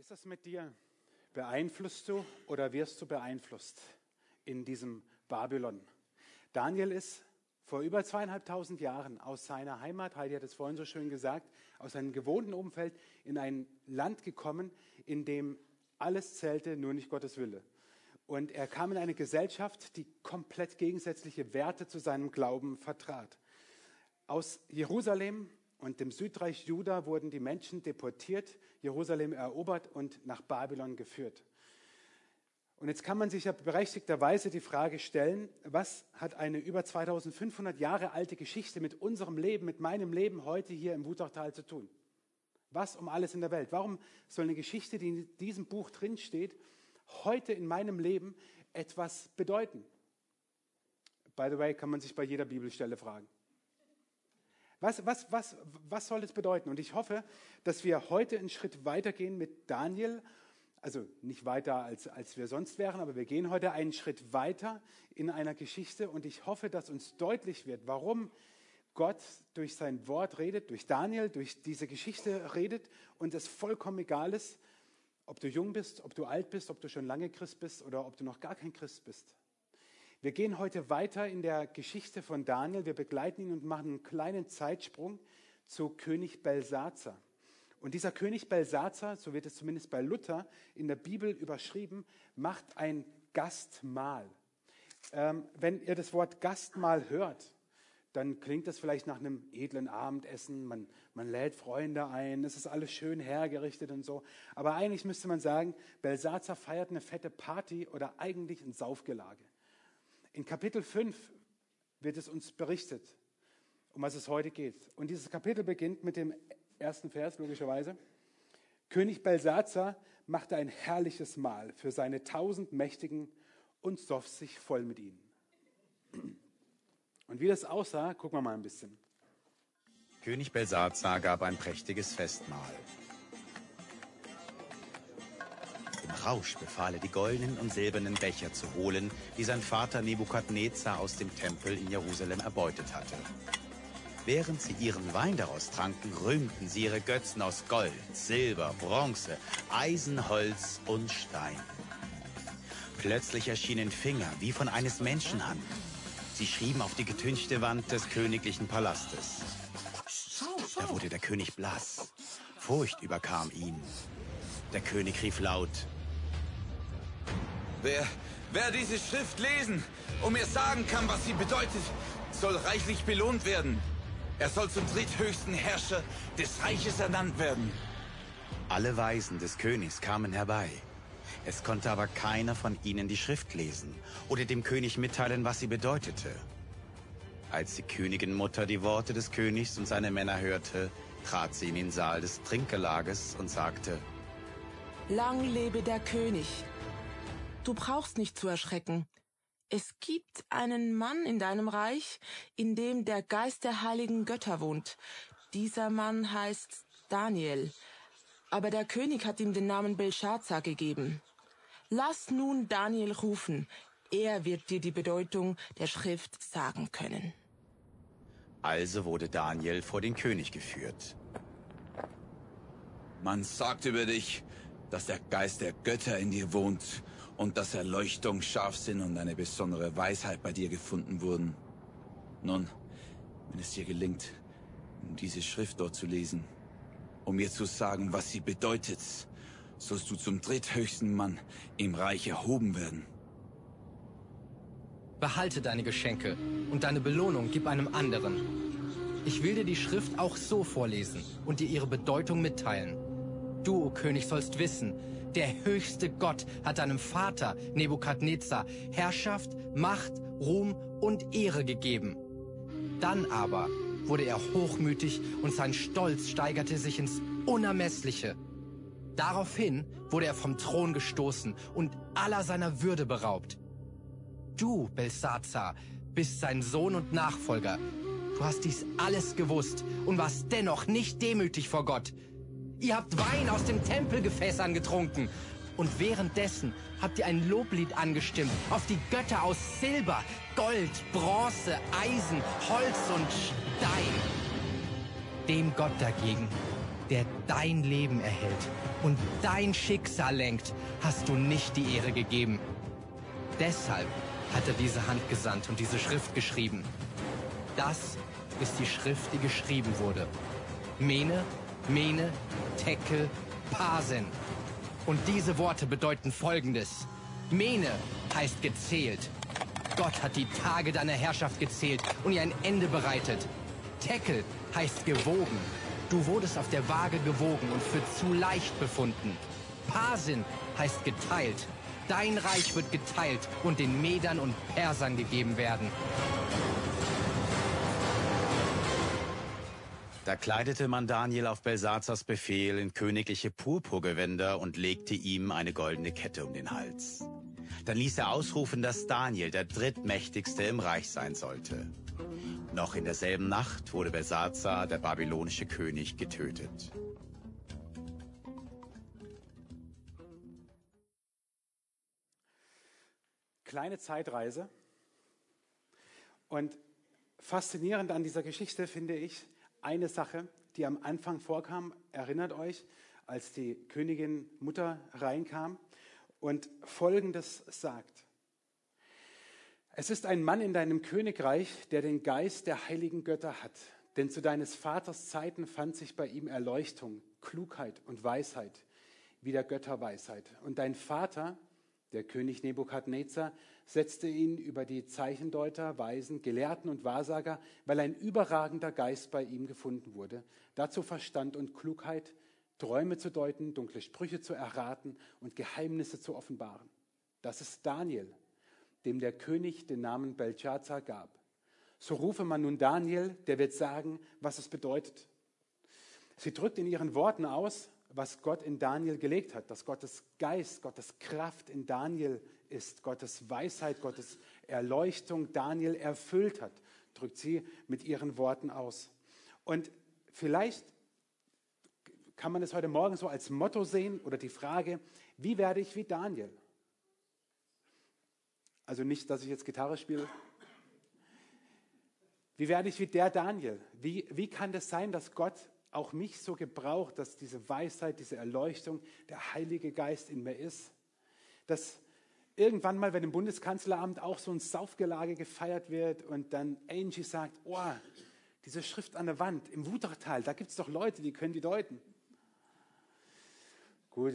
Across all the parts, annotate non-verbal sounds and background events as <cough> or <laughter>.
ist das mit dir? Beeinflusst du oder wirst du beeinflusst in diesem Babylon? Daniel ist vor über zweieinhalbtausend Jahren aus seiner Heimat, Heidi hat es vorhin so schön gesagt, aus seinem gewohnten Umfeld in ein Land gekommen, in dem alles zählte, nur nicht Gottes Wille. Und er kam in eine Gesellschaft, die komplett gegensätzliche Werte zu seinem Glauben vertrat. Aus Jerusalem und dem Südreich Juda wurden die Menschen deportiert, Jerusalem erobert und nach Babylon geführt. Und jetzt kann man sich ja berechtigterweise die Frage stellen, was hat eine über 2500 Jahre alte Geschichte mit unserem Leben, mit meinem Leben heute hier im Wutachtal zu tun? Was um alles in der Welt? Warum soll eine Geschichte, die in diesem Buch drinsteht, heute in meinem Leben etwas bedeuten? By the way, kann man sich bei jeder Bibelstelle fragen. Was, was, was, was soll das bedeuten? Und ich hoffe, dass wir heute einen Schritt weitergehen mit Daniel. Also nicht weiter, als, als wir sonst wären, aber wir gehen heute einen Schritt weiter in einer Geschichte. Und ich hoffe, dass uns deutlich wird, warum Gott durch sein Wort redet, durch Daniel, durch diese Geschichte redet und es vollkommen egal ist, ob du jung bist, ob du alt bist, ob du schon lange Christ bist oder ob du noch gar kein Christ bist. Wir gehen heute weiter in der Geschichte von Daniel. Wir begleiten ihn und machen einen kleinen Zeitsprung zu König Belsazar. Und dieser König Belsazar, so wird es zumindest bei Luther in der Bibel überschrieben, macht ein Gastmahl. Ähm, wenn ihr das Wort Gastmahl hört, dann klingt das vielleicht nach einem edlen Abendessen. Man, man lädt Freunde ein, es ist alles schön hergerichtet und so. Aber eigentlich müsste man sagen, Belsazar feiert eine fette Party oder eigentlich ein Saufgelage. In Kapitel 5 wird es uns berichtet, um was es heute geht. Und dieses Kapitel beginnt mit dem ersten Vers, logischerweise. König Belsazar machte ein herrliches Mahl für seine tausend Mächtigen und soff sich voll mit ihnen. Und wie das aussah, gucken wir mal ein bisschen. König Belsazar gab ein prächtiges Festmahl. Rausch befahl er, die goldenen und silbernen Becher zu holen, die sein Vater Nebukadnezar aus dem Tempel in Jerusalem erbeutet hatte. Während sie ihren Wein daraus tranken, rühmten sie ihre Götzen aus Gold, Silber, Bronze, Eisen, Holz und Stein. Plötzlich erschienen Finger wie von eines Menschenhand. Sie schrieben auf die getünchte Wand des königlichen Palastes. Da wurde der König blass. Furcht überkam ihn. Der König rief laut, Wer, wer diese Schrift lesen und mir sagen kann, was sie bedeutet, soll reichlich belohnt werden. Er soll zum dritthöchsten Herrscher des Reiches ernannt werden. Alle Weisen des Königs kamen herbei. Es konnte aber keiner von ihnen die Schrift lesen oder dem König mitteilen, was sie bedeutete. Als die Königinmutter die Worte des Königs und seine Männer hörte, trat sie in den Saal des Trinkgelages und sagte, Lang lebe der König! Du brauchst nicht zu erschrecken. Es gibt einen Mann in deinem Reich, in dem der Geist der heiligen Götter wohnt. Dieser Mann heißt Daniel. Aber der König hat ihm den Namen Belshazzar gegeben. Lass nun Daniel rufen. Er wird dir die Bedeutung der Schrift sagen können. Also wurde Daniel vor den König geführt. Man sagt über dich, dass der Geist der Götter in dir wohnt und dass Erleuchtung, Scharfsinn und eine besondere Weisheit bei dir gefunden wurden. Nun, wenn es dir gelingt, diese Schrift dort zu lesen, um mir zu sagen, was sie bedeutet, sollst du zum dritthöchsten Mann im Reich erhoben werden. Behalte deine Geschenke und deine Belohnung gib einem anderen. Ich will dir die Schrift auch so vorlesen und dir ihre Bedeutung mitteilen. Du, o König, sollst wissen, der höchste Gott hat deinem Vater, Nebukadnezar, Herrschaft, Macht, Ruhm und Ehre gegeben. Dann aber wurde er hochmütig und sein Stolz steigerte sich ins Unermessliche. Daraufhin wurde er vom Thron gestoßen und aller seiner Würde beraubt. Du, Belsazar, bist sein Sohn und Nachfolger. Du hast dies alles gewusst und warst dennoch nicht demütig vor Gott. Ihr habt Wein aus dem Tempelgefäß getrunken. Und währenddessen habt ihr ein Loblied angestimmt auf die Götter aus Silber, Gold, Bronze, Eisen, Holz und Stein. Dem Gott dagegen, der dein Leben erhält und dein Schicksal lenkt, hast du nicht die Ehre gegeben. Deshalb hat er diese Hand gesandt und diese Schrift geschrieben. Das ist die Schrift, die geschrieben wurde. Mene, Mene, Tekel, Pasen. Und diese Worte bedeuten Folgendes. Mene heißt gezählt. Gott hat die Tage deiner Herrschaft gezählt und ihr ein Ende bereitet. Tekel heißt gewogen. Du wurdest auf der Waage gewogen und für zu leicht befunden. Pasin heißt geteilt. Dein Reich wird geteilt und den Medern und Persern gegeben werden. Da kleidete man Daniel auf Belsazars Befehl in königliche Purpurgewänder und legte ihm eine goldene Kette um den Hals. Dann ließ er ausrufen, dass Daniel der drittmächtigste im Reich sein sollte. Noch in derselben Nacht wurde Belsazar, der babylonische König, getötet. Kleine Zeitreise. Und faszinierend an dieser Geschichte finde ich eine Sache, die am Anfang vorkam. Erinnert euch, als die Königin Mutter reinkam und Folgendes sagt. Es ist ein Mann in deinem Königreich, der den Geist der heiligen Götter hat. Denn zu deines Vaters Zeiten fand sich bei ihm Erleuchtung, Klugheit und Weisheit, wie der Götterweisheit. Und dein Vater, der König Nebukadnezar, setzte ihn über die Zeichendeuter, Weisen, Gelehrten und Wahrsager, weil ein überragender Geist bei ihm gefunden wurde. Dazu Verstand und Klugheit, Träume zu deuten, dunkle Sprüche zu erraten und Geheimnisse zu offenbaren. Das ist Daniel, dem der König den Namen Belshazzar gab. So rufe man nun Daniel, der wird sagen, was es bedeutet. Sie drückt in ihren Worten aus, was Gott in Daniel gelegt hat, dass Gottes Geist, Gottes Kraft in Daniel ist, Gottes Weisheit, Gottes Erleuchtung Daniel erfüllt hat, drückt sie mit ihren Worten aus. Und vielleicht kann man es heute Morgen so als Motto sehen oder die Frage, wie werde ich wie Daniel? Also nicht, dass ich jetzt Gitarre spiele. Wie werde ich wie der Daniel? Wie, wie kann das sein, dass Gott auch mich so gebraucht, dass diese Weisheit, diese Erleuchtung, der Heilige Geist in mir ist? Dass irgendwann mal, wenn im Bundeskanzleramt auch so ein Saufgelage gefeiert wird und dann Angie sagt, oh, diese Schrift an der Wand im Wutachtal, da gibt es doch Leute, die können die deuten. Gut,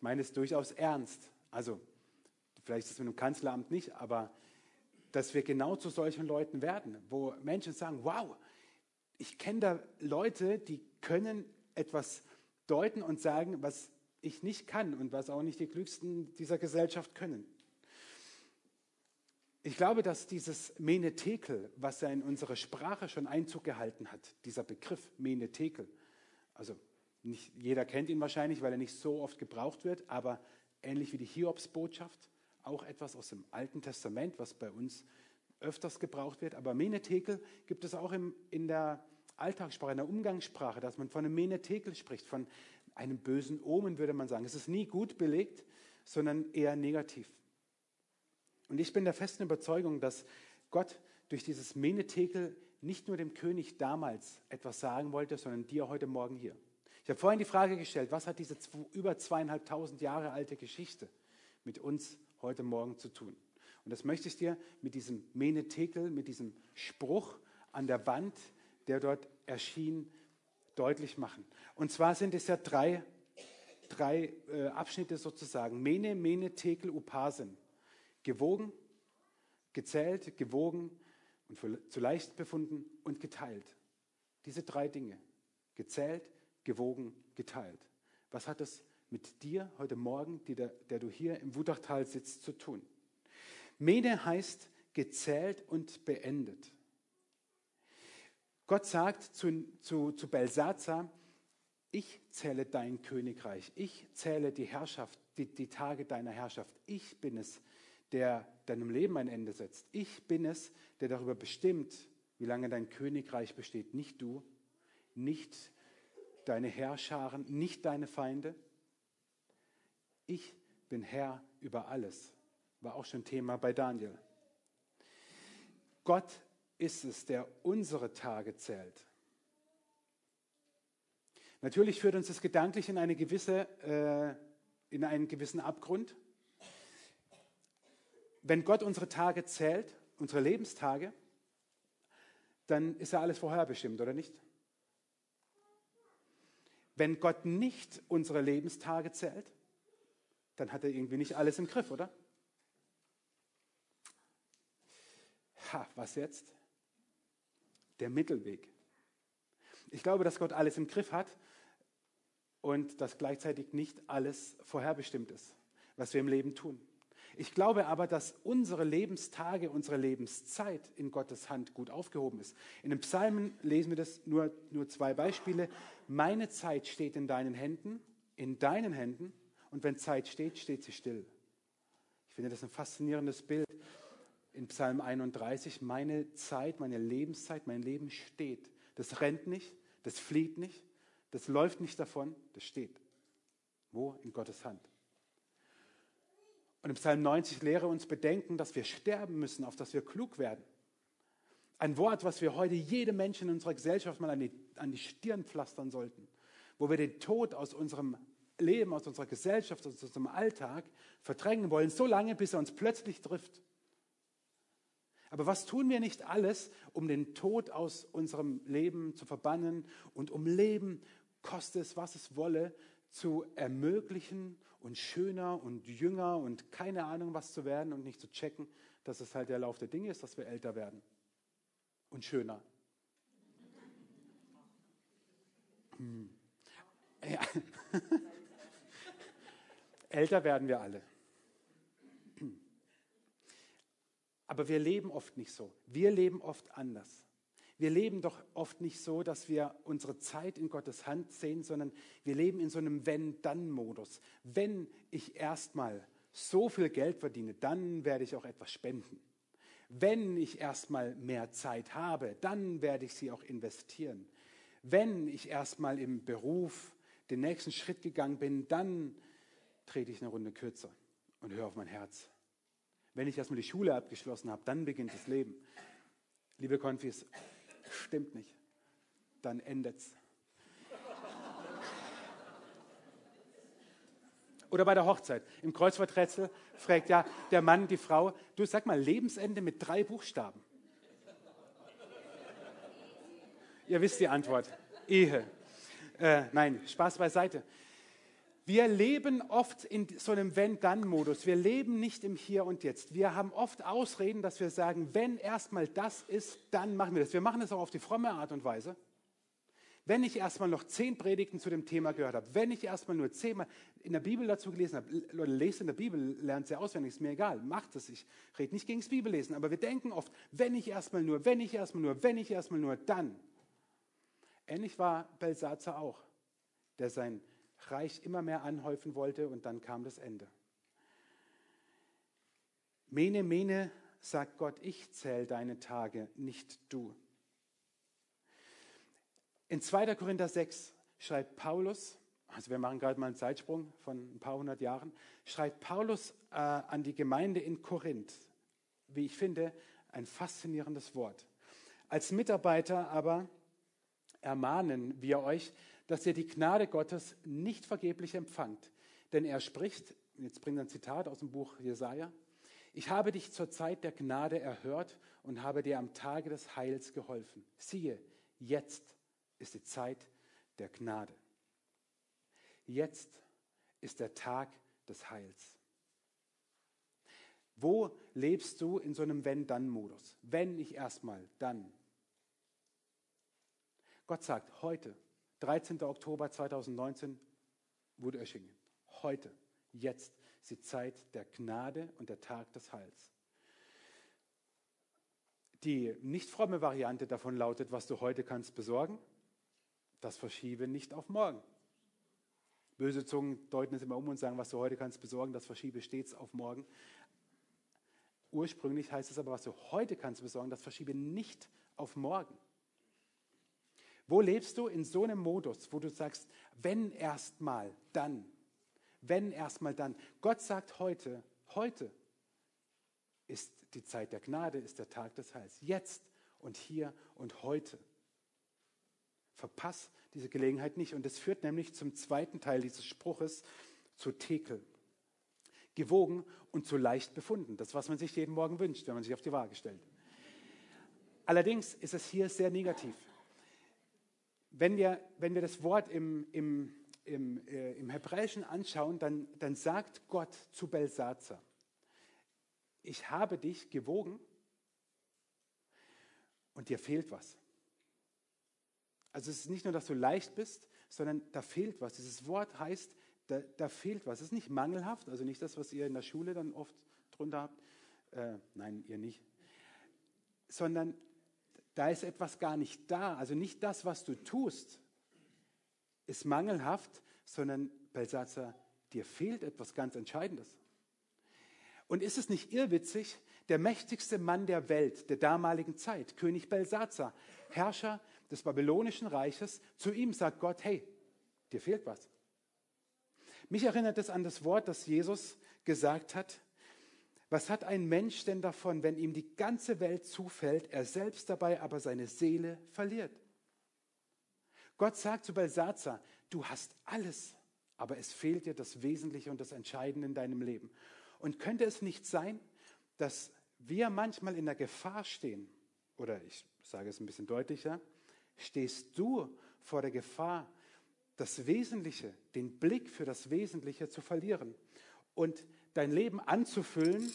Ich meine es durchaus ernst. Also, vielleicht ist es mit dem Kanzleramt nicht, aber dass wir genau zu solchen Leuten werden, wo Menschen sagen, wow, ich kenne da Leute, die können etwas deuten und sagen, was ich nicht kann und was auch nicht die Klügsten dieser Gesellschaft können. Ich glaube, dass dieses Menetekel, was ja in unserer Sprache schon Einzug gehalten hat, dieser Begriff Menetekel, also nicht jeder kennt ihn wahrscheinlich, weil er nicht so oft gebraucht wird, aber ähnlich wie die Hiobsbotschaft, auch etwas aus dem Alten Testament, was bei uns öfters gebraucht wird. Aber Menetekel gibt es auch im, in der Alltagssprache, in der Umgangssprache, dass man von einem Menetekel spricht, von einem bösen Omen, würde man sagen. Es ist nie gut belegt, sondern eher negativ. Und ich bin der festen Überzeugung, dass Gott durch dieses Menetekel nicht nur dem König damals etwas sagen wollte, sondern dir heute Morgen hier. Ich habe vorhin die Frage gestellt, was hat diese über zweieinhalbtausend Jahre alte Geschichte mit uns heute Morgen zu tun? Und das möchte ich dir mit diesem Menetekel, mit diesem Spruch an der Wand, der dort erschien, deutlich machen. Und zwar sind es ja drei, drei äh, Abschnitte sozusagen. Mene, Mene, Tekel, Upasen. Gewogen, gezählt, gewogen und für zu leicht befunden und geteilt. Diese drei Dinge. Gezählt, gewogen, geteilt. Was hat es mit dir heute Morgen, der, der du hier im Wutachtal sitzt, zu tun? Mene heißt gezählt und beendet. Gott sagt zu, zu, zu Belsazar, ich zähle dein Königreich, ich zähle die Herrschaft, die, die Tage deiner Herrschaft. Ich bin es, der deinem Leben ein Ende setzt. Ich bin es, der darüber bestimmt, wie lange dein Königreich besteht. Nicht du, nicht deine Herrscharen, nicht deine Feinde. Ich bin Herr über alles. War auch schon Thema bei Daniel. Gott ist es, der unsere Tage zählt. Natürlich führt uns das gedanklich in, eine gewisse, äh, in einen gewissen Abgrund. Wenn Gott unsere Tage zählt, unsere Lebenstage, dann ist ja alles vorherbestimmt, oder nicht? Wenn Gott nicht unsere Lebenstage zählt, dann hat er irgendwie nicht alles im Griff, oder? Ha, was jetzt? Der Mittelweg. Ich glaube, dass Gott alles im Griff hat und dass gleichzeitig nicht alles vorherbestimmt ist, was wir im Leben tun. Ich glaube aber, dass unsere Lebenstage, unsere Lebenszeit in Gottes Hand gut aufgehoben ist. In den Psalmen lesen wir das nur, nur zwei Beispiele. Meine Zeit steht in deinen Händen, in deinen Händen, und wenn Zeit steht, steht sie still. Ich finde das ein faszinierendes Bild. In Psalm 31, meine Zeit, meine Lebenszeit, mein Leben steht. Das rennt nicht, das flieht nicht, das läuft nicht davon, das steht. Wo? In Gottes Hand. Und im Psalm 90 lehre uns bedenken, dass wir sterben müssen, auf dass wir klug werden. Ein Wort, was wir heute jedem Menschen in unserer Gesellschaft mal an die, an die Stirn pflastern sollten, wo wir den Tod aus unserem Leben, aus unserer Gesellschaft, aus unserem Alltag verdrängen wollen, so lange, bis er uns plötzlich trifft. Aber was tun wir nicht alles, um den Tod aus unserem Leben zu verbannen und um Leben, koste es, was es wolle, zu ermöglichen und schöner und jünger und keine Ahnung was zu werden und nicht zu checken, dass es halt der Lauf der Dinge ist, dass wir älter werden und schöner. Hm. Ja. <laughs> älter werden wir alle. Aber wir leben oft nicht so. Wir leben oft anders. Wir leben doch oft nicht so, dass wir unsere Zeit in Gottes Hand sehen, sondern wir leben in so einem Wenn-Dann-Modus. Wenn ich erstmal so viel Geld verdiene, dann werde ich auch etwas spenden. Wenn ich erstmal mehr Zeit habe, dann werde ich sie auch investieren. Wenn ich erstmal im Beruf den nächsten Schritt gegangen bin, dann trete ich eine Runde kürzer und höre auf mein Herz. Wenn ich erstmal die Schule abgeschlossen habe, dann beginnt das Leben. Liebe Konfis, stimmt nicht, dann endet's. Oder bei der Hochzeit. Im Kreuzworträtsel fragt ja der Mann die Frau, du sag mal, Lebensende mit drei Buchstaben. Ihr wisst die Antwort. Ehe. Äh, nein, Spaß beiseite. Wir leben oft in so einem Wenn-Dann-Modus. Wir leben nicht im Hier und Jetzt. Wir haben oft Ausreden, dass wir sagen, wenn erstmal das ist, dann machen wir das. Wir machen das auch auf die fromme Art und Weise. Wenn ich erstmal noch zehn Predigten zu dem Thema gehört habe, wenn ich erstmal nur zehnmal in der Bibel dazu gelesen habe, Leute, lest in der Bibel, lernt sie auswendig, ist mir egal, macht es. Ich rede nicht gegen das Bibellesen, aber wir denken oft, wenn ich erstmal nur, wenn ich erstmal nur, wenn ich erstmal nur, dann. Ähnlich war Belsatzer auch, der sein Reich immer mehr anhäufen wollte und dann kam das Ende. Mene, mene, sagt Gott, ich zähle deine Tage, nicht du. In 2. Korinther 6 schreibt Paulus, also wir machen gerade mal einen Zeitsprung von ein paar hundert Jahren, schreibt Paulus äh, an die Gemeinde in Korinth, wie ich finde, ein faszinierendes Wort. Als Mitarbeiter aber ermahnen wir euch, dass ihr die Gnade Gottes nicht vergeblich empfangt. Denn er spricht, jetzt bringt er ein Zitat aus dem Buch Jesaja, ich habe dich zur Zeit der Gnade erhört und habe dir am Tage des Heils geholfen. Siehe, jetzt ist die Zeit der Gnade. Jetzt ist der Tag des Heils. Wo lebst du in so einem Wenn-Dann-Modus? Wenn ich erstmal, dann. Gott sagt, heute 13. Oktober 2019, Wutöschingen. Heute, jetzt ist die Zeit der Gnade und der Tag des Heils. Die nicht fromme Variante davon lautet, was du heute kannst besorgen, das verschiebe nicht auf morgen. Böse Zungen deuten es immer um und sagen, was du heute kannst besorgen, das verschiebe stets auf morgen. Ursprünglich heißt es aber, was du heute kannst besorgen, das verschiebe nicht auf morgen. Wo lebst du in so einem Modus, wo du sagst, wenn erstmal, dann, wenn erstmal, dann. Gott sagt heute, heute ist die Zeit der Gnade, ist der Tag des Heils. Jetzt und hier und heute. Verpass diese Gelegenheit nicht. Und das führt nämlich zum zweiten Teil dieses Spruches, zu Tekel. Gewogen und zu leicht befunden. Das, was man sich jeden Morgen wünscht, wenn man sich auf die Waage stellt. Allerdings ist es hier sehr negativ. Wenn wir, wenn wir das Wort im, im, im, äh, im Hebräischen anschauen, dann, dann sagt Gott zu Belsazar, ich habe dich gewogen und dir fehlt was. Also es ist nicht nur, dass du leicht bist, sondern da fehlt was. Dieses Wort heißt, da, da fehlt was. Es ist nicht mangelhaft, also nicht das, was ihr in der Schule dann oft drunter habt. Äh, nein, ihr nicht. Sondern da ist etwas gar nicht da. Also nicht das, was du tust, ist mangelhaft, sondern Belsatzer, dir fehlt etwas ganz Entscheidendes. Und ist es nicht irrwitzig, der mächtigste Mann der Welt der damaligen Zeit, König Belsazar, Herrscher des babylonischen Reiches, zu ihm sagt Gott, hey, dir fehlt was. Mich erinnert es an das Wort, das Jesus gesagt hat. Was hat ein Mensch denn davon, wenn ihm die ganze Welt zufällt, er selbst dabei aber seine Seele verliert? Gott sagt zu Belsazar, du hast alles, aber es fehlt dir das Wesentliche und das Entscheidende in deinem Leben. Und könnte es nicht sein, dass wir manchmal in der Gefahr stehen, oder ich sage es ein bisschen deutlicher, stehst du vor der Gefahr, das Wesentliche, den Blick für das Wesentliche zu verlieren und dein Leben anzufüllen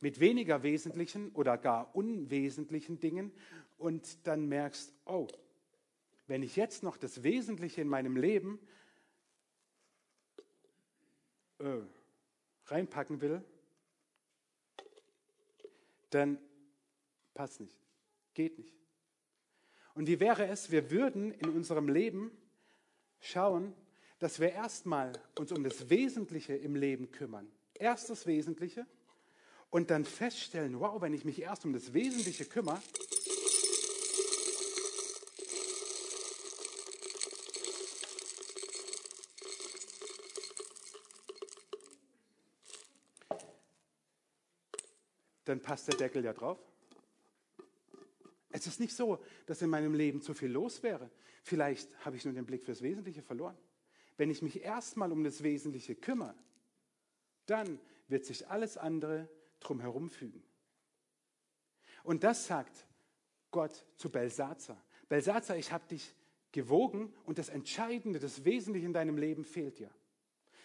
mit weniger wesentlichen oder gar unwesentlichen Dingen und dann merkst, oh, wenn ich jetzt noch das Wesentliche in meinem Leben äh, reinpacken will, dann passt nicht, geht nicht. Und wie wäre es, wir würden in unserem Leben schauen, dass wir erstmal uns um das Wesentliche im Leben kümmern. Erst das Wesentliche und dann feststellen, wow, wenn ich mich erst um das Wesentliche kümmere, dann passt der Deckel ja drauf. Es ist nicht so, dass in meinem Leben zu viel los wäre. Vielleicht habe ich nur den Blick fürs Wesentliche verloren. Wenn ich mich erstmal um das Wesentliche kümmere, dann wird sich alles andere drumherum fügen. Und das sagt Gott zu Belsazar. Belsazar, ich habe dich gewogen und das Entscheidende, das Wesentliche in deinem Leben fehlt dir.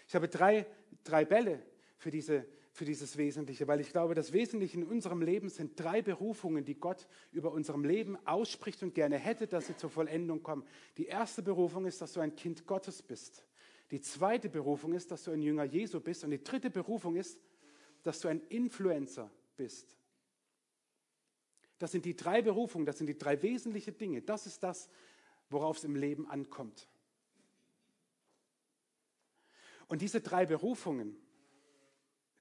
Ich habe drei, drei Bälle für diese für dieses Wesentliche, weil ich glaube, das Wesentliche in unserem Leben sind drei Berufungen, die Gott über unserem Leben ausspricht und gerne hätte, dass sie zur Vollendung kommen. Die erste Berufung ist, dass du ein Kind Gottes bist. Die zweite Berufung ist, dass du ein Jünger Jesu bist. Und die dritte Berufung ist, dass du ein Influencer bist. Das sind die drei Berufungen, das sind die drei wesentlichen Dinge. Das ist das, worauf es im Leben ankommt. Und diese drei Berufungen,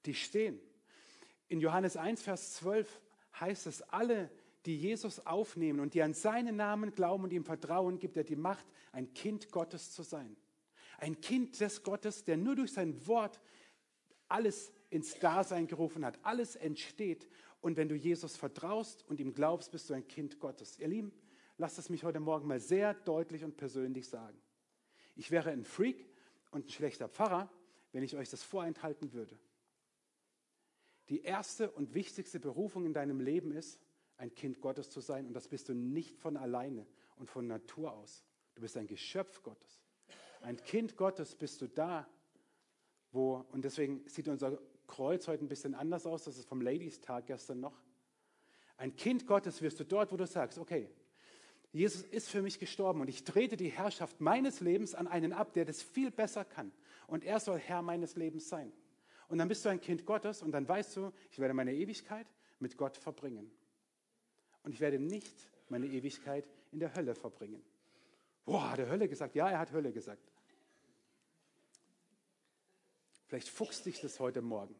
die stehen. In Johannes 1, Vers 12 heißt es, alle, die Jesus aufnehmen und die an seinen Namen glauben und ihm vertrauen, gibt er die Macht, ein Kind Gottes zu sein. Ein Kind des Gottes, der nur durch sein Wort alles ins Dasein gerufen hat. Alles entsteht. Und wenn du Jesus vertraust und ihm glaubst, bist du ein Kind Gottes. Ihr Lieben, lasst es mich heute Morgen mal sehr deutlich und persönlich sagen. Ich wäre ein Freak und ein schlechter Pfarrer, wenn ich euch das vorenthalten würde die erste und wichtigste Berufung in deinem Leben ist, ein Kind Gottes zu sein. Und das bist du nicht von alleine und von Natur aus. Du bist ein Geschöpf Gottes. Ein Kind Gottes bist du da, wo, und deswegen sieht unser Kreuz heute ein bisschen anders aus, das ist vom Ladies Tag gestern noch. Ein Kind Gottes wirst du dort, wo du sagst, okay, Jesus ist für mich gestorben und ich trete die Herrschaft meines Lebens an einen ab, der das viel besser kann. Und er soll Herr meines Lebens sein. Und dann bist du ein Kind Gottes und dann weißt du, ich werde meine Ewigkeit mit Gott verbringen. Und ich werde nicht meine Ewigkeit in der Hölle verbringen. Boah, hat er Hölle gesagt? Ja, er hat Hölle gesagt. Vielleicht fuchst dich das heute Morgen.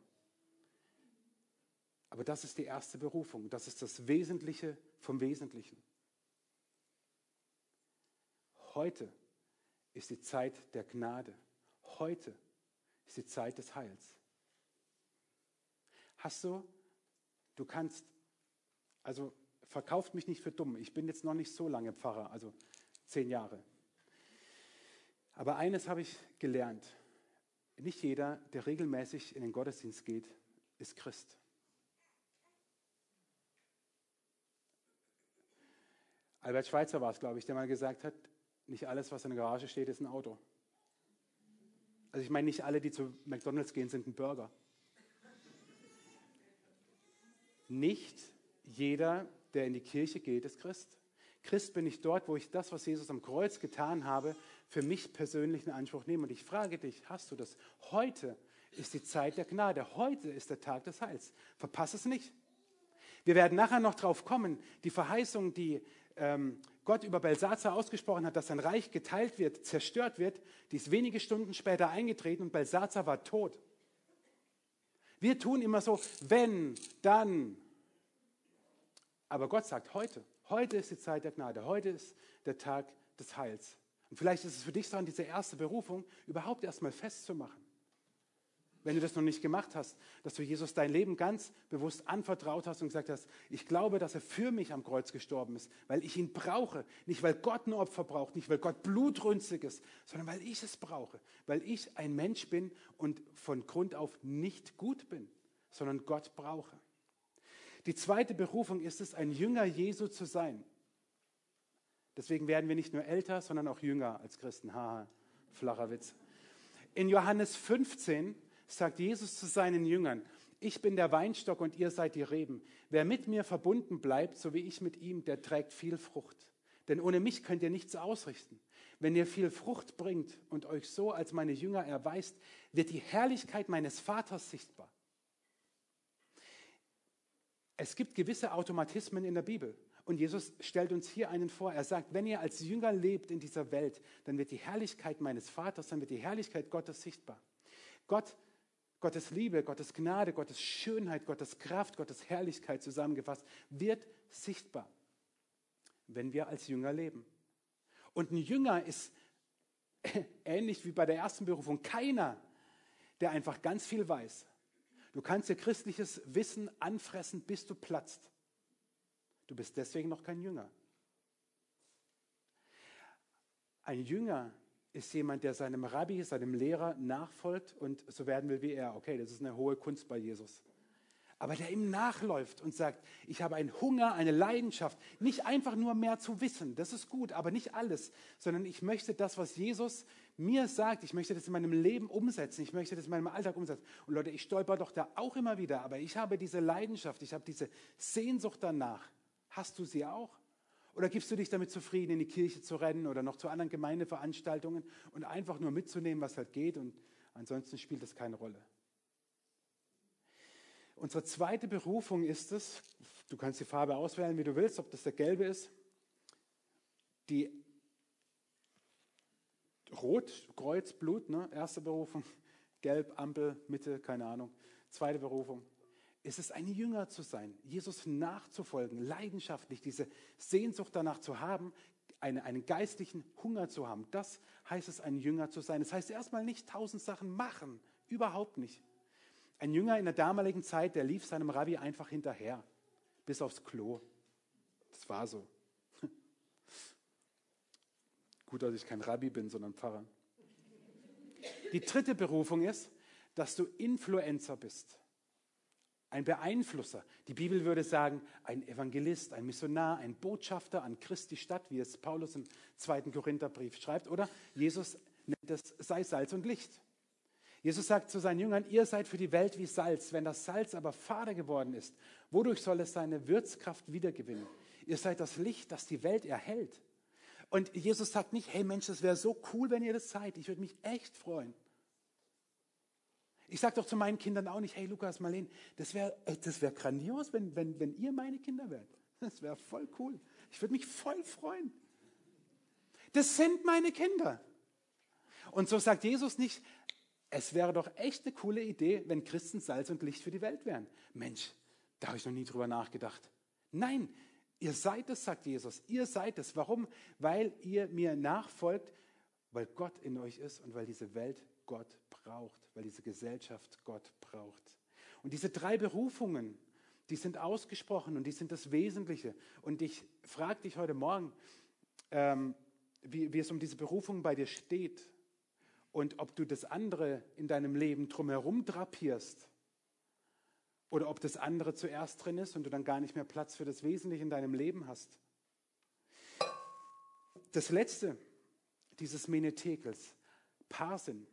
Aber das ist die erste Berufung. Das ist das Wesentliche vom Wesentlichen. Heute ist die Zeit der Gnade. Heute ist die Zeit des Heils. Hast du Du kannst, also verkauft mich nicht für dumm. Ich bin jetzt noch nicht so lange Pfarrer, also zehn Jahre. Aber eines habe ich gelernt. Nicht jeder, der regelmäßig in den Gottesdienst geht, ist Christ. Albert Schweitzer war es, glaube ich, der mal gesagt hat, nicht alles, was in der Garage steht, ist ein Auto. Also ich meine, nicht alle, die zu McDonald's gehen, sind ein Burger. Nicht jeder, der in die Kirche geht, ist Christ. Christ bin ich dort, wo ich das, was Jesus am Kreuz getan habe, für mich persönlich in Anspruch nehme. Und ich frage dich, hast du das? Heute ist die Zeit der Gnade. Heute ist der Tag des Heils. Verpass es nicht. Wir werden nachher noch drauf kommen, die Verheißung, die ähm, Gott über Belsazar ausgesprochen hat, dass sein Reich geteilt wird, zerstört wird, die ist wenige Stunden später eingetreten und Belsazar war tot. Wir tun immer so, wenn, dann. Aber Gott sagt heute, heute ist die Zeit der Gnade, heute ist der Tag des Heils. Und vielleicht ist es für dich dran, diese erste Berufung überhaupt erstmal festzumachen wenn du das noch nicht gemacht hast, dass du Jesus dein Leben ganz bewusst anvertraut hast und gesagt hast, ich glaube, dass er für mich am Kreuz gestorben ist, weil ich ihn brauche. Nicht, weil Gott ein Opfer braucht, nicht, weil Gott blutrünstig ist, sondern weil ich es brauche. Weil ich ein Mensch bin und von Grund auf nicht gut bin, sondern Gott brauche. Die zweite Berufung ist es, ein Jünger Jesu zu sein. Deswegen werden wir nicht nur älter, sondern auch jünger als Christen. Haha, flacher Witz. In Johannes 15 sagt Jesus zu seinen Jüngern, ich bin der Weinstock und ihr seid die Reben. Wer mit mir verbunden bleibt, so wie ich mit ihm, der trägt viel Frucht. Denn ohne mich könnt ihr nichts ausrichten. Wenn ihr viel Frucht bringt und euch so als meine Jünger erweist, wird die Herrlichkeit meines Vaters sichtbar. Es gibt gewisse Automatismen in der Bibel. Und Jesus stellt uns hier einen vor. Er sagt, wenn ihr als Jünger lebt in dieser Welt, dann wird die Herrlichkeit meines Vaters, dann wird die Herrlichkeit Gottes sichtbar. Gott Gottes Liebe, Gottes Gnade, Gottes Schönheit, Gottes Kraft, Gottes Herrlichkeit zusammengefasst, wird sichtbar, wenn wir als Jünger leben. Und ein Jünger ist <laughs> ähnlich wie bei der ersten Berufung keiner, der einfach ganz viel weiß. Du kannst dir christliches Wissen anfressen, bis du platzt. Du bist deswegen noch kein Jünger. Ein Jünger ist jemand, der seinem Rabbi, seinem Lehrer nachfolgt und so werden will wie er. Okay, das ist eine hohe Kunst bei Jesus. Aber der ihm nachläuft und sagt, ich habe einen Hunger, eine Leidenschaft, nicht einfach nur mehr zu wissen, das ist gut, aber nicht alles, sondern ich möchte das, was Jesus mir sagt, ich möchte das in meinem Leben umsetzen, ich möchte das in meinem Alltag umsetzen. Und Leute, ich stolper doch da auch immer wieder, aber ich habe diese Leidenschaft, ich habe diese Sehnsucht danach. Hast du sie auch? Oder gibst du dich damit zufrieden, in die Kirche zu rennen oder noch zu anderen Gemeindeveranstaltungen und einfach nur mitzunehmen, was halt geht und ansonsten spielt das keine Rolle? Unsere zweite Berufung ist es, du kannst die Farbe auswählen, wie du willst, ob das der gelbe ist, die Rot, Kreuz, Blut, ne? erste Berufung, <laughs> Gelb, Ampel, Mitte, keine Ahnung. Zweite Berufung, ist es, ein Jünger zu sein, Jesus nachzufolgen, leidenschaftlich diese Sehnsucht danach zu haben, eine, einen geistlichen Hunger zu haben. Das heißt es, ein Jünger zu sein. Das heißt erstmal nicht tausend Sachen machen, überhaupt nicht. Ein Jünger in der damaligen Zeit, der lief seinem Rabbi einfach hinterher, bis aufs Klo. Das war so. <laughs> Gut, dass ich kein Rabbi bin, sondern Pfarrer. Die dritte Berufung ist, dass du Influencer bist ein Beeinflusser. Die Bibel würde sagen, ein Evangelist, ein Missionar, ein Botschafter an Christi Stadt, wie es Paulus im zweiten Korintherbrief schreibt. Oder Jesus nennt es, sei Salz und Licht. Jesus sagt zu seinen Jüngern, ihr seid für die Welt wie Salz. Wenn das Salz aber fade geworden ist, wodurch soll es seine Würzkraft wiedergewinnen? Ihr seid das Licht, das die Welt erhält. Und Jesus sagt nicht, hey Mensch, das wäre so cool, wenn ihr das seid. Ich würde mich echt freuen. Ich sage doch zu meinen Kindern auch nicht, hey Lukas, Marlene, das wäre das wär grandios, wenn, wenn, wenn ihr meine Kinder wärt. <laughs> Das wäre voll cool. Ich würde mich voll freuen. Das sind meine Kinder. Und so sagt Jesus nicht, es wäre doch echt eine coole Idee, wenn Christen Salz und Licht für die Welt wären. Mensch, da habe ich noch nie drüber nachgedacht. Nein, ihr seid es, sagt Jesus. Ihr seid es. Warum? Weil ihr mir nachfolgt, weil Gott in euch ist und weil diese Welt Gott braucht, weil diese Gesellschaft Gott braucht. Und diese drei Berufungen, die sind ausgesprochen und die sind das Wesentliche. Und ich frage dich heute Morgen, ähm, wie, wie es um diese Berufung bei dir steht und ob du das andere in deinem Leben drumherum drapierst oder ob das andere zuerst drin ist und du dann gar nicht mehr Platz für das Wesentliche in deinem Leben hast. Das letzte dieses Menetekels, Parsin.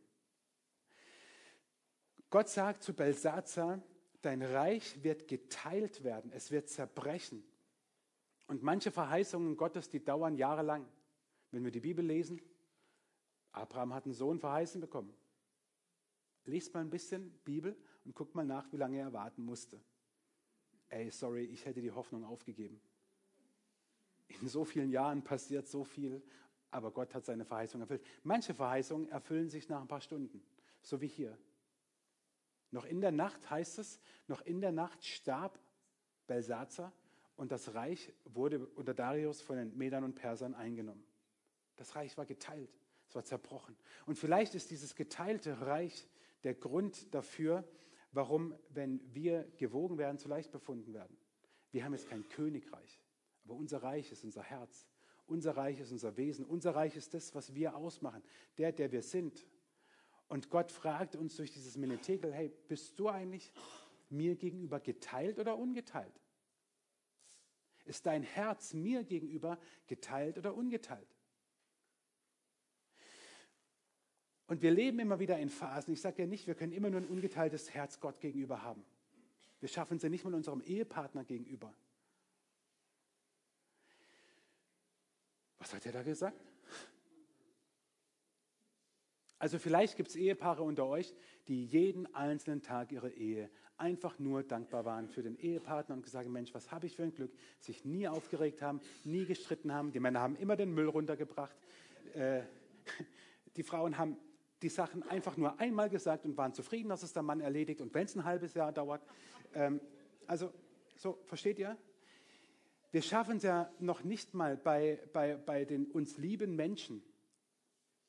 Gott sagt zu Belsazar, dein Reich wird geteilt werden, es wird zerbrechen. Und manche Verheißungen Gottes, die dauern jahrelang. Wenn wir die Bibel lesen, Abraham hat einen Sohn verheißen bekommen. Lest mal ein bisschen Bibel und guckt mal nach, wie lange er warten musste. Ey, sorry, ich hätte die Hoffnung aufgegeben. In so vielen Jahren passiert so viel, aber Gott hat seine Verheißung erfüllt. Manche Verheißungen erfüllen sich nach ein paar Stunden, so wie hier. Noch in der Nacht heißt es, noch in der Nacht starb Belsazar und das Reich wurde unter Darius von den Medern und Persern eingenommen. Das Reich war geteilt, es war zerbrochen. Und vielleicht ist dieses geteilte Reich der Grund dafür, warum, wenn wir gewogen werden, zu leicht befunden werden. Wir haben jetzt kein Königreich, aber unser Reich ist unser Herz. Unser Reich ist unser Wesen. Unser Reich ist das, was wir ausmachen. Der, der wir sind. Und Gott fragt uns durch dieses Menetekel, hey, bist du eigentlich mir gegenüber geteilt oder ungeteilt? Ist dein Herz mir gegenüber geteilt oder ungeteilt? Und wir leben immer wieder in Phasen. Ich sage ja nicht, wir können immer nur ein ungeteiltes Herz Gott gegenüber haben. Wir schaffen es ja nicht mal unserem Ehepartner gegenüber. Was hat er da gesagt? Also vielleicht gibt es Ehepaare unter euch, die jeden einzelnen Tag ihrer Ehe einfach nur dankbar waren für den Ehepartner und gesagt haben, Mensch, was habe ich für ein Glück, sich nie aufgeregt haben, nie gestritten haben. Die Männer haben immer den Müll runtergebracht. Äh, <laughs> die Frauen haben die Sachen einfach nur einmal gesagt und waren zufrieden, dass es der Mann erledigt und wenn es ein halbes Jahr dauert. Ähm, also, so, versteht ihr? Wir schaffen es ja noch nicht mal bei, bei, bei den uns lieben Menschen,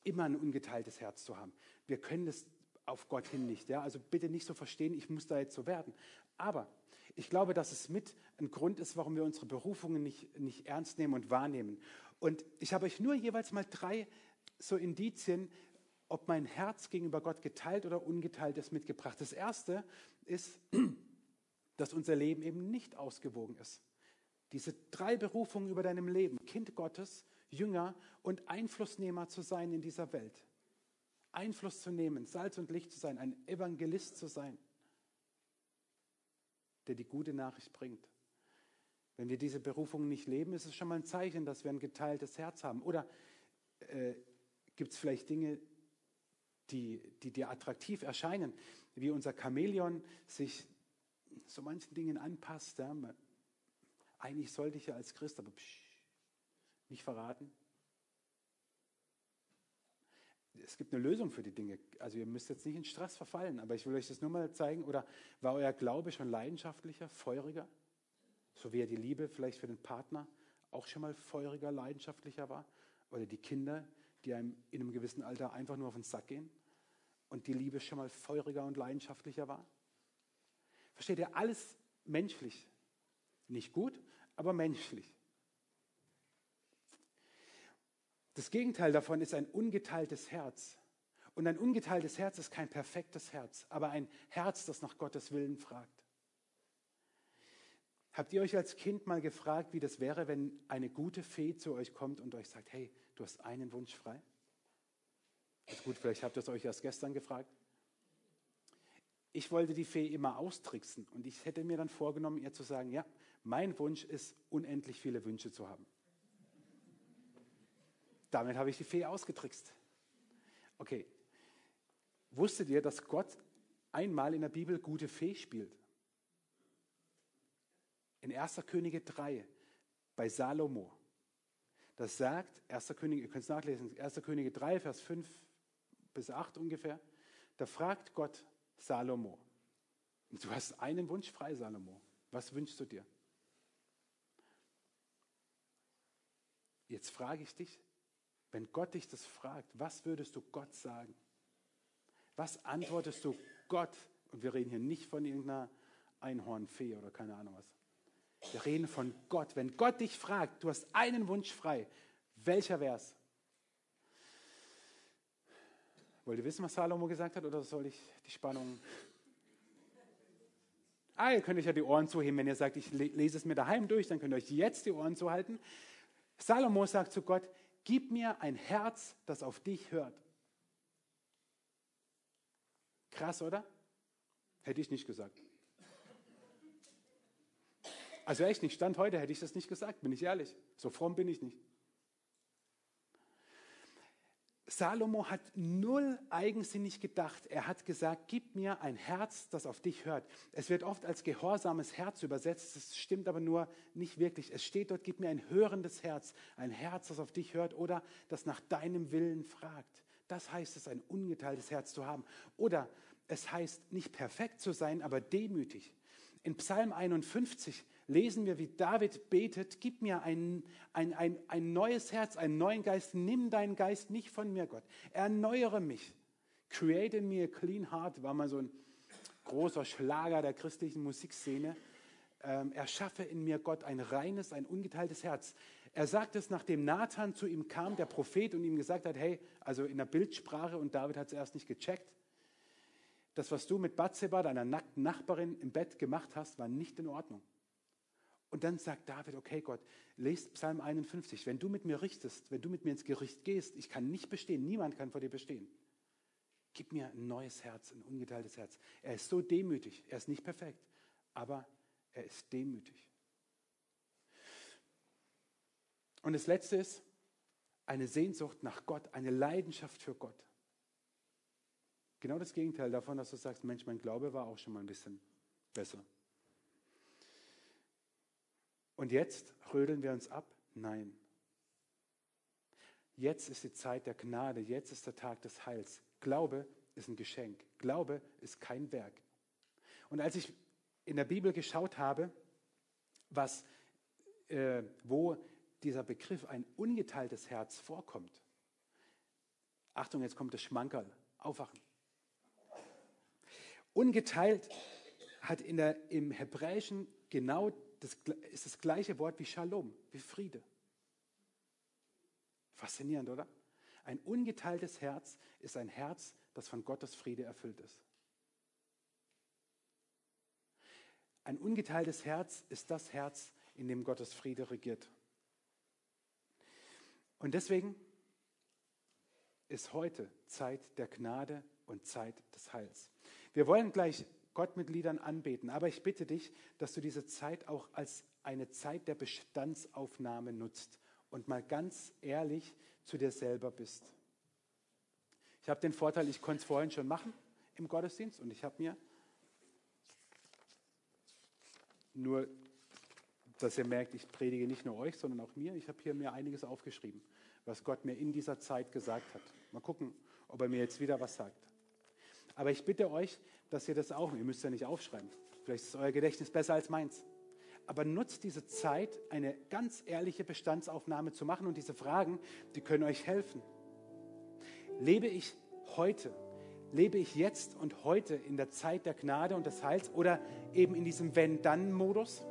immer ein ungeteiltes Herz zu haben. Wir können das auf Gott hin nicht. Ja? Also bitte nicht so verstehen, ich muss da jetzt so werden. Aber ich glaube, dass es mit ein Grund ist, warum wir unsere Berufungen nicht, nicht ernst nehmen und wahrnehmen. Und ich habe euch nur jeweils mal drei so Indizien, ob mein Herz gegenüber Gott geteilt oder ungeteilt ist, mitgebracht. Das erste ist, <clears throat> dass unser Leben eben nicht ausgewogen ist. Diese drei Berufungen über deinem Leben, Kind Gottes, Jünger und Einflussnehmer zu sein in dieser Welt. Einfluss zu nehmen, Salz und Licht zu sein, ein Evangelist zu sein, der die gute Nachricht bringt. Wenn wir diese Berufung nicht leben, ist es schon mal ein Zeichen, dass wir ein geteiltes Herz haben. Oder äh, gibt es vielleicht Dinge, die, die dir attraktiv erscheinen, wie unser Chamäleon sich so manchen Dingen anpasst. Ja? Eigentlich sollte ich ja als Christ, aber psch, nicht verraten. Es gibt eine Lösung für die Dinge. Also ihr müsst jetzt nicht in Stress verfallen, aber ich will euch das nur mal zeigen. Oder war euer Glaube schon leidenschaftlicher, feuriger? So wie er die Liebe vielleicht für den Partner auch schon mal feuriger, leidenschaftlicher war? Oder die Kinder, die einem in einem gewissen Alter einfach nur auf den Sack gehen? Und die Liebe schon mal feuriger und leidenschaftlicher war? Versteht ihr, alles menschlich. Nicht gut, aber menschlich. Das Gegenteil davon ist ein ungeteiltes Herz. Und ein ungeteiltes Herz ist kein perfektes Herz, aber ein Herz, das nach Gottes Willen fragt. Habt ihr euch als Kind mal gefragt, wie das wäre, wenn eine gute Fee zu euch kommt und euch sagt, hey, du hast einen Wunsch frei? Ist gut, vielleicht habt ihr es euch erst gestern gefragt. Ich wollte die Fee immer austricksen und ich hätte mir dann vorgenommen, ihr zu sagen, ja, mein Wunsch ist, unendlich viele Wünsche zu haben. Damit habe ich die Fee ausgetrickst. Okay. Wusstet ihr, dass Gott einmal in der Bibel gute Fee spielt? In 1. Könige 3 bei Salomo. Das sagt 1. Könige, ihr könnt es nachlesen, 1. Könige 3, Vers 5 bis 8 ungefähr. Da fragt Gott Salomo, du hast einen Wunsch frei, Salomo. Was wünschst du dir? Jetzt frage ich dich, wenn Gott dich das fragt, was würdest du Gott sagen? Was antwortest du Gott? Und wir reden hier nicht von irgendeiner Einhornfee oder keine Ahnung was. Wir reden von Gott. Wenn Gott dich fragt, du hast einen Wunsch frei, welcher wär's? Wollt ihr wissen, was Salomo gesagt hat, oder soll ich die Spannung Ah, ihr könnt euch ja die Ohren zuheben, wenn ihr sagt, ich lese es mir daheim durch, dann könnt ihr euch jetzt die Ohren zuhalten. Salomo sagt zu Gott, gib mir ein Herz, das auf dich hört. Krass, oder? Hätte ich nicht gesagt. Also echt nicht, Stand heute hätte ich das nicht gesagt, bin ich ehrlich. So fromm bin ich nicht. Salomo hat null eigensinnig gedacht. Er hat gesagt, gib mir ein Herz, das auf dich hört. Es wird oft als gehorsames Herz übersetzt. Das stimmt aber nur nicht wirklich. Es steht dort, gib mir ein hörendes Herz. Ein Herz, das auf dich hört oder das nach deinem Willen fragt. Das heißt es, ein ungeteiltes Herz zu haben. Oder es heißt nicht perfekt zu sein, aber demütig. In Psalm 51 lesen wir, wie David betet, gib mir ein, ein, ein, ein neues Herz, einen neuen Geist, nimm deinen Geist nicht von mir, Gott. Erneuere mich. Create in me a clean heart, war mal so ein großer Schlager der christlichen Musikszene. Ähm, erschaffe in mir, Gott, ein reines, ein ungeteiltes Herz. Er sagt es, nachdem Nathan zu ihm kam, der Prophet, und ihm gesagt hat, hey, also in der Bildsprache, und David hat es erst nicht gecheckt, das, was du mit Bathseba, deiner nackten Nachbarin, im Bett gemacht hast, war nicht in Ordnung. Und dann sagt David, okay Gott, lest Psalm 51, wenn du mit mir richtest, wenn du mit mir ins Gericht gehst, ich kann nicht bestehen, niemand kann vor dir bestehen. Gib mir ein neues Herz, ein ungeteiltes Herz. Er ist so demütig, er ist nicht perfekt, aber er ist demütig. Und das Letzte ist eine Sehnsucht nach Gott, eine Leidenschaft für Gott. Genau das Gegenteil davon, dass du sagst, Mensch, mein Glaube war auch schon mal ein bisschen besser. Und jetzt rödeln wir uns ab? Nein. Jetzt ist die Zeit der Gnade, jetzt ist der Tag des Heils. Glaube ist ein Geschenk. Glaube ist kein Werk. Und als ich in der Bibel geschaut habe, was, äh, wo dieser Begriff ein ungeteiltes Herz vorkommt, Achtung, jetzt kommt das Schmankerl, aufwachen. Ungeteilt hat in der, im Hebräischen genau das ist das gleiche Wort wie Shalom, wie Friede. Faszinierend, oder? Ein ungeteiltes Herz ist ein Herz, das von Gottes Friede erfüllt ist. Ein ungeteiltes Herz ist das Herz, in dem Gottes Friede regiert. Und deswegen ist heute Zeit der Gnade und Zeit des Heils. Wir wollen gleich Gott mit Liedern anbeten. Aber ich bitte dich, dass du diese Zeit auch als eine Zeit der Bestandsaufnahme nutzt und mal ganz ehrlich zu dir selber bist. Ich habe den Vorteil, ich konnte es vorhin schon machen im Gottesdienst und ich habe mir nur, dass ihr merkt, ich predige nicht nur euch, sondern auch mir. Ich habe hier mir einiges aufgeschrieben, was Gott mir in dieser Zeit gesagt hat. Mal gucken, ob er mir jetzt wieder was sagt. Aber ich bitte euch, dass ihr das auch, ihr müsst ja nicht aufschreiben, vielleicht ist euer Gedächtnis besser als meins. Aber nutzt diese Zeit, eine ganz ehrliche Bestandsaufnahme zu machen und diese Fragen, die können euch helfen. Lebe ich heute, lebe ich jetzt und heute in der Zeit der Gnade und des Heils oder eben in diesem Wenn-Dann-Modus?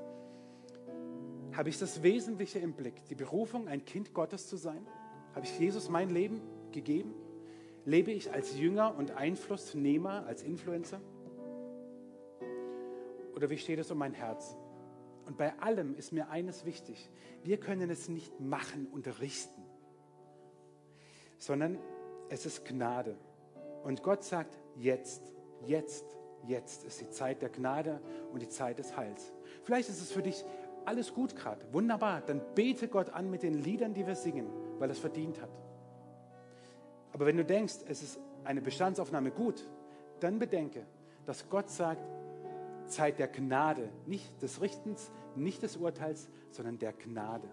Habe ich das Wesentliche im Blick, die Berufung, ein Kind Gottes zu sein? Habe ich Jesus mein Leben gegeben? Lebe ich als Jünger und Einflussnehmer, als Influencer? Oder wie steht es um mein Herz? Und bei allem ist mir eines wichtig. Wir können es nicht machen und richten, sondern es ist Gnade. Und Gott sagt, jetzt, jetzt, jetzt ist die Zeit der Gnade und die Zeit des Heils. Vielleicht ist es für dich alles gut gerade, wunderbar. Dann bete Gott an mit den Liedern, die wir singen, weil er es verdient hat. Aber wenn du denkst, es ist eine Bestandsaufnahme gut, dann bedenke, dass Gott sagt, Zeit der Gnade, nicht des Richtens, nicht des Urteils, sondern der Gnade.